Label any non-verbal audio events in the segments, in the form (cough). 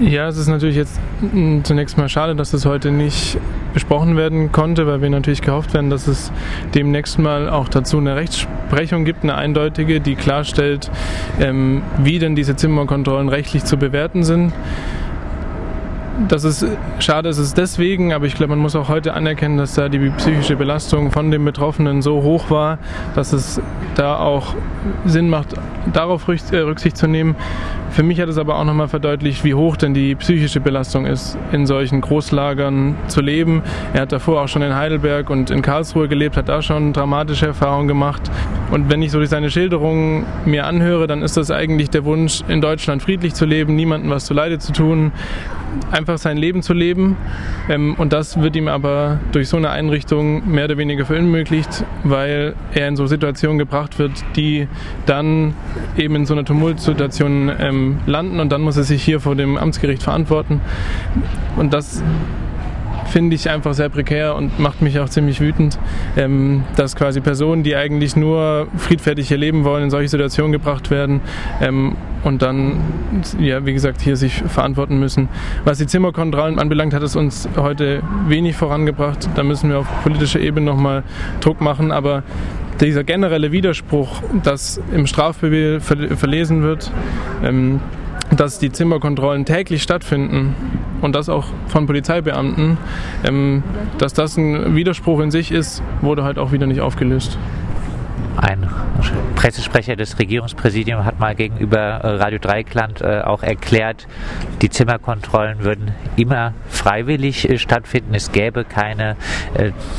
Ja, es ist natürlich jetzt mm, zunächst mal schade, dass das heute nicht besprochen werden konnte, weil wir natürlich gehofft werden, dass es demnächst mal auch dazu eine Rechtsprechung gibt, eine eindeutige, die klarstellt, ähm, wie denn diese Zimmerkontrollen rechtlich zu bewerten sind das ist schade, ist es deswegen, aber ich glaube, man muss auch heute anerkennen, dass da die psychische Belastung von den Betroffenen so hoch war, dass es da auch Sinn macht, darauf äh, Rücksicht zu nehmen. Für mich hat es aber auch nochmal verdeutlicht, wie hoch denn die psychische Belastung ist, in solchen Großlagern zu leben. Er hat davor auch schon in Heidelberg und in Karlsruhe gelebt, hat da schon dramatische Erfahrungen gemacht. Und wenn ich so seine Schilderungen mir anhöre, dann ist das eigentlich der Wunsch, in Deutschland friedlich zu leben, niemandem was zu Leide zu tun, einfach sein Leben zu leben. Ähm, und das wird ihm aber durch so eine Einrichtung mehr oder weniger verunmöglicht, weil er in so Situationen gebracht wird, die dann eben in so einer Tumultsituation ähm, landen und dann muss er sich hier vor dem Amtsgericht verantworten. Und das finde ich einfach sehr prekär und macht mich auch ziemlich wütend, ähm, dass quasi Personen, die eigentlich nur friedfertig hier leben wollen, in solche Situationen gebracht werden ähm, und dann, ja, wie gesagt, hier sich verantworten müssen. Was die Zimmerkontrollen anbelangt, hat es uns heute wenig vorangebracht. Da müssen wir auf politischer Ebene nochmal Druck machen, aber dieser generelle Widerspruch, dass im Strafbefehl verlesen wird, ähm, dass die Zimmerkontrollen täglich stattfinden und das auch von Polizeibeamten, ähm, dass das ein Widerspruch in sich ist, wurde halt auch wieder nicht aufgelöst. Ein Pressesprecher des Regierungspräsidiums hat mal gegenüber äh, Radio Dreikland äh, auch erklärt, die Zimmerkontrollen würden immer freiwillig äh, stattfinden. Es gäbe keine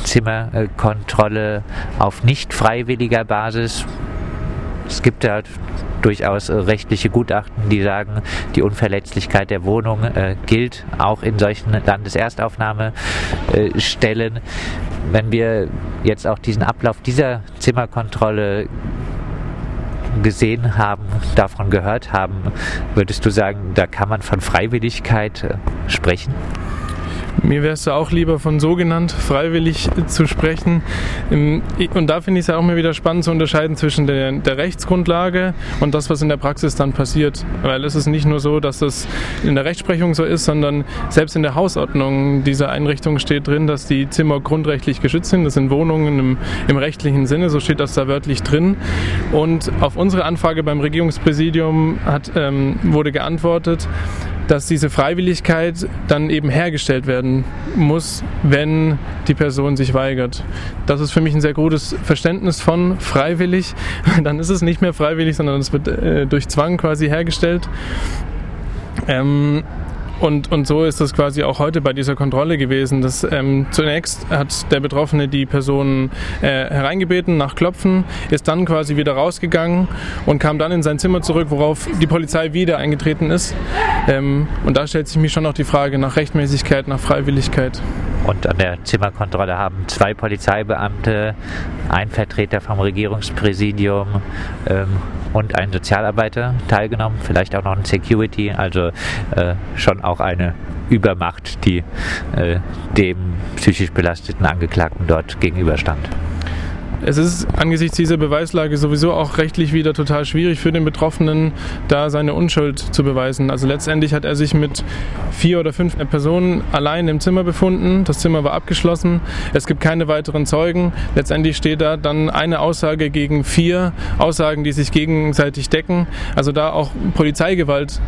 Zimmerkontrolle auf nicht freiwilliger Basis. Es gibt ja durchaus äh, rechtliche Gutachten, die sagen, die Unverletzlichkeit der Wohnung äh, gilt auch in solchen Landeserstaufnahmestellen. Wenn wir jetzt auch diesen Ablauf dieser Zimmerkontrolle gesehen haben, davon gehört haben, würdest du sagen, da kann man von Freiwilligkeit äh, sprechen? Mir wäre es auch lieber von so genannt freiwillig zu sprechen. Ähm, und da finde ich es ja auch mal wieder spannend zu unterscheiden zwischen der, der, Rechtsgrundlage und das, was in der Praxis dann passiert. Weil es ist nicht nur so, dass das in der Rechtsprechung so ist, sondern selbst in der Hausordnung dieser Einrichtung steht drin, dass die Zimmer grundrechtlich geschützt sind. Das sind Wohnungen im, im rechtlichen Sinne, so steht das da wörtlich drin. Und auf unsere Anfrage beim Regierungspräsidium hat, ähm, wurde geantwortet, dass diese Freiwilligkeit dann eben hergestellt werden muss, wenn die Person sich weigert. Das ist für mich ein sehr gutes Verständnis von freiwillig. (laughs) Dann ist es nicht mehr freiwillig, sondern es wird äh, durch Zwang quasi hergestellt. Ähm, und, und so ist das quasi auch heute bei dieser Kontrolle gewesen. Dass, ähm, zunächst hat der Betroffene die Person äh, hereingebeten nach Klopfen, ist dann quasi wieder rausgegangen und kam dann in sein Zimmer zurück, worauf die Polizei wieder eingetreten ist. Ähm, und da stellt sich mir schon noch die Frage nach Rechtmäßigkeit, nach Freiwilligkeit. Und an der Zimmerkontrolle haben zwei Polizeibeamte, ein Vertreter vom Regierungspräsidium ähm, und ein Sozialarbeiter teilgenommen, vielleicht auch noch ein Security, also äh, schon auch eine Übermacht, die äh, dem psychisch belasteten Angeklagten dort gegenüberstand. Es ist angesichts dieser Beweislage sowieso auch rechtlich wieder total schwierig für den Betroffenen, da seine Unschuld zu beweisen. Also letztendlich hat er sich mit vier oder fünf Personen allein im Zimmer befunden. Das Zimmer war abgeschlossen. Es gibt keine weiteren Zeugen. Letztendlich steht da dann eine Aussage gegen vier Aussagen, die sich gegenseitig decken. Also da auch Polizeigewalt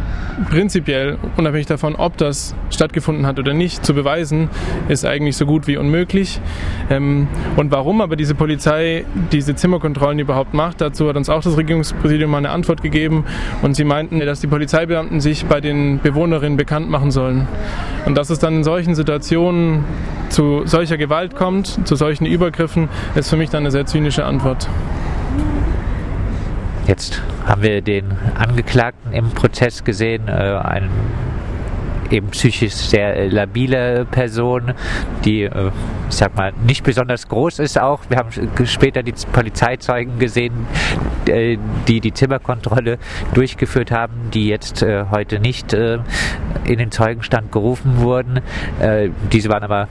prinzipiell, unabhängig davon, ob das stattgefunden hat oder nicht, zu beweisen, ist eigentlich so gut wie unmöglich. Ähm, und warum aber diese Polizei Diese Zimmerkontrollen überhaupt macht. Dazu hat uns auch das Regierungspräsidium mal eine Antwort gegeben und sie meinten, dass die Polizeibeamten sich bei den Bewohnerinnen bekannt machen sollen. Und dass es dann in solchen Situationen zu solcher Gewalt kommt, zu solchen Übergriffen, ist für mich dann eine sehr zynische Antwort. Jetzt haben wir den Angeklagten im Prozess gesehen, äh, einen eben psychisch sehr äh, labile Person, die, äh, ich sag mal, nicht besonders groß ist auch. Wir haben später die Polizeizeugen gesehen, äh, die die Zimmerkontrolle durchgeführt haben, die jetzt heute nicht in den Zeugenstand gerufen wurden. Diese waren aber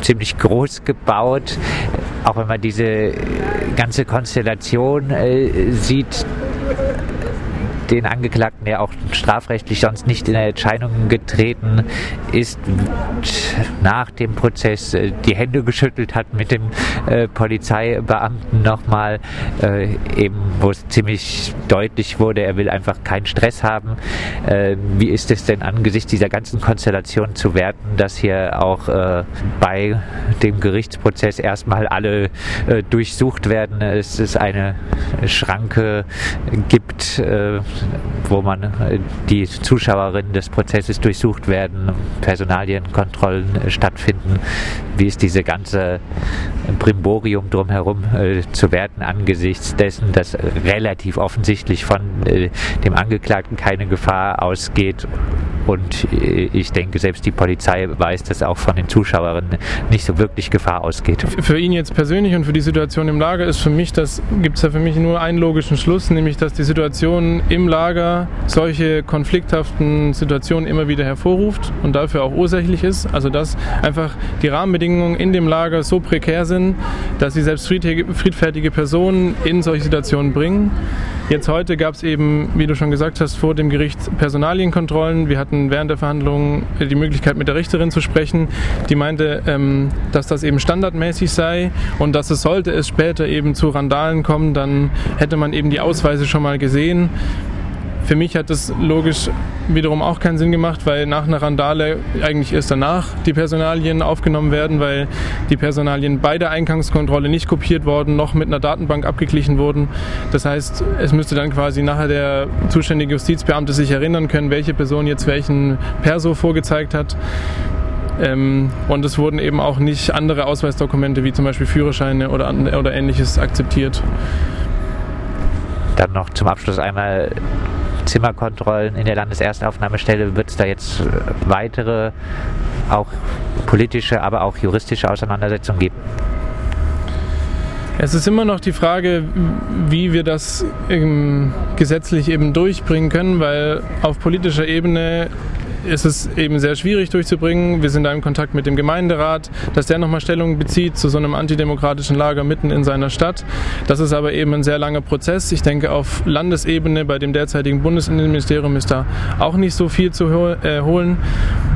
ziemlich groß gebaut. Auch wenn man diese ganze Konstellation sieht, den Angeklagten, der auch strafrechtlich sonst nicht in Erscheinung getreten ist, nach dem Prozess äh, die Hände geschüttelt hat mit dem äh, Polizeibeamten nochmal, äh, eben wo es ziemlich deutlich wurde, er will einfach keinen Stress haben. Wie ist es denn angesichts dieser ganzen Konstellation zu werten, dass hier auch bei dem Gerichtsprozess erstmal alle durchsucht werden, es ist eine Schranke gibt, wo man äh, die Zuschauerinnen des Prozesses durchsucht werden, Personalienkontrollen äh, stattfinden. Wie ist diese ganze Brimborium drumherum äh, zu werten angesichts dessen, dass relativ offensichtlich von äh, dem Angeklagten keine Gefahr ausgeht und äh, ich denke, selbst die Polizei weiß, dass auch von den Zuschauerinnen nicht so wirklich Gefahr ausgeht. Für ihn jetzt persönlich und für die Situation im Lager ist für mich, das gibt es ja für mich nur einen logischen Schluss, nämlich dass die Situation im Lager solche konflikthaften Situationen immer wieder hervorruft und dafür auch ursächlich ist. Also dass einfach die Rahmenbedingungen in dem Lager so prekär sind, dass sie selbst friedfertige Personen in solche Situationen bringen. Jetzt heute gab es eben, wie du schon gesagt hast, vor dem Gericht Personalienkontrollen. Wir hatten während der Verhandlungen die Möglichkeit mit der Richterin zu sprechen, die meinte, ähm, dass das eben standardmäßig sei und dass es sollte es später eben zu Randalen kommen, dann hätte man eben die Ausweise schon mal gesehen. Für mich hat das logisch wiederum auch keinen Sinn gemacht, weil nach einer Randale eigentlich erst danach die Personalien aufgenommen werden, weil die Personalien bei der Eingangskontrolle nicht kopiert worden, noch mit einer Datenbank abgeglichen wurden. Das heißt, es müsste dann quasi nachher der zuständige Justizbeamte sich erinnern können, welche Person jetzt welchen Perso vorgezeigt hat. Ähm, und es wurden eben auch nicht andere Ausweisdokumente wie zum Beispiel Führerscheine oder, oder ähnliches akzeptiert. Dann noch zum Abschluss einmal Zimmerkontrollen in der Landeserstaufnahmestelle. Wird es da jetzt äh, weitere, auch politische, aber auch juristische Auseinandersetzungen geben? Es ist immer noch die Frage, wie wir das gesetzlich eben durchbringen können, weil auf politischer Ebene ist es eben sehr schwierig durchzubringen. Wir sind da im Kontakt mit dem Gemeinderat, dass der nochmal Stellung bezieht zu so einem antidemokratischen Lager mitten in seiner Stadt. Das ist aber eben ein sehr langer Prozess. Ich denke, auf Landesebene bei dem derzeitigen Bundesinnenministerium ist da auch nicht so viel zu äh, holen.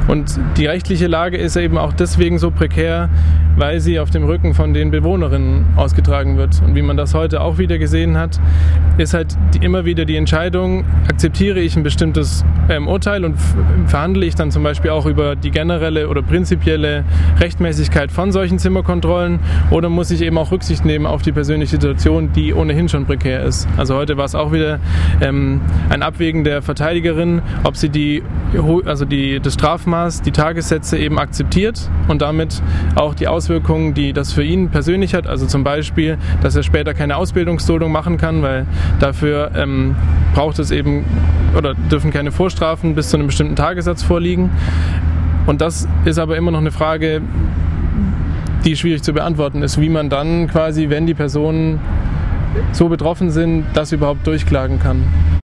Und die rechtliche Lage ist eben auch deswegen so prekär, weil sie auf dem Rücken von den Bewohnerinnen ausgetragen wird. Und wie man das heute auch wieder gesehen hat, ist halt immer wieder die Entscheidung, akzeptiere ich ein bestimmtes ähm, Urteil und verhandle ich dann zum Beispiel auch über die generelle oder prinzipielle Rechtmäßigkeit von solchen Zimmerkontrollen oder muss ich eben auch Rücksicht nehmen auf die persönliche Situation, die ohnehin schon prekär ist. Also heute war es auch wieder ähm, ein Abwägen der Verteidigerin, ob sie die, also die, das Strafmaß, die Tagessätze eben akzeptiert und damit auch die Auswirkungen, die das für ihn persönlich hat, also zum Beispiel, dass er später keine Ausbildungsduldung machen kann, weil Dafür ähm, braucht es eben oder dürfen keine Vorstrafen bis zu einem bestimmten Tagessatz vorliegen. Und das ist aber immer noch eine Frage, die schwierig zu beantworten ist, wie man dann quasi, wenn die Personen so betroffen sind, das überhaupt durchklagen kann.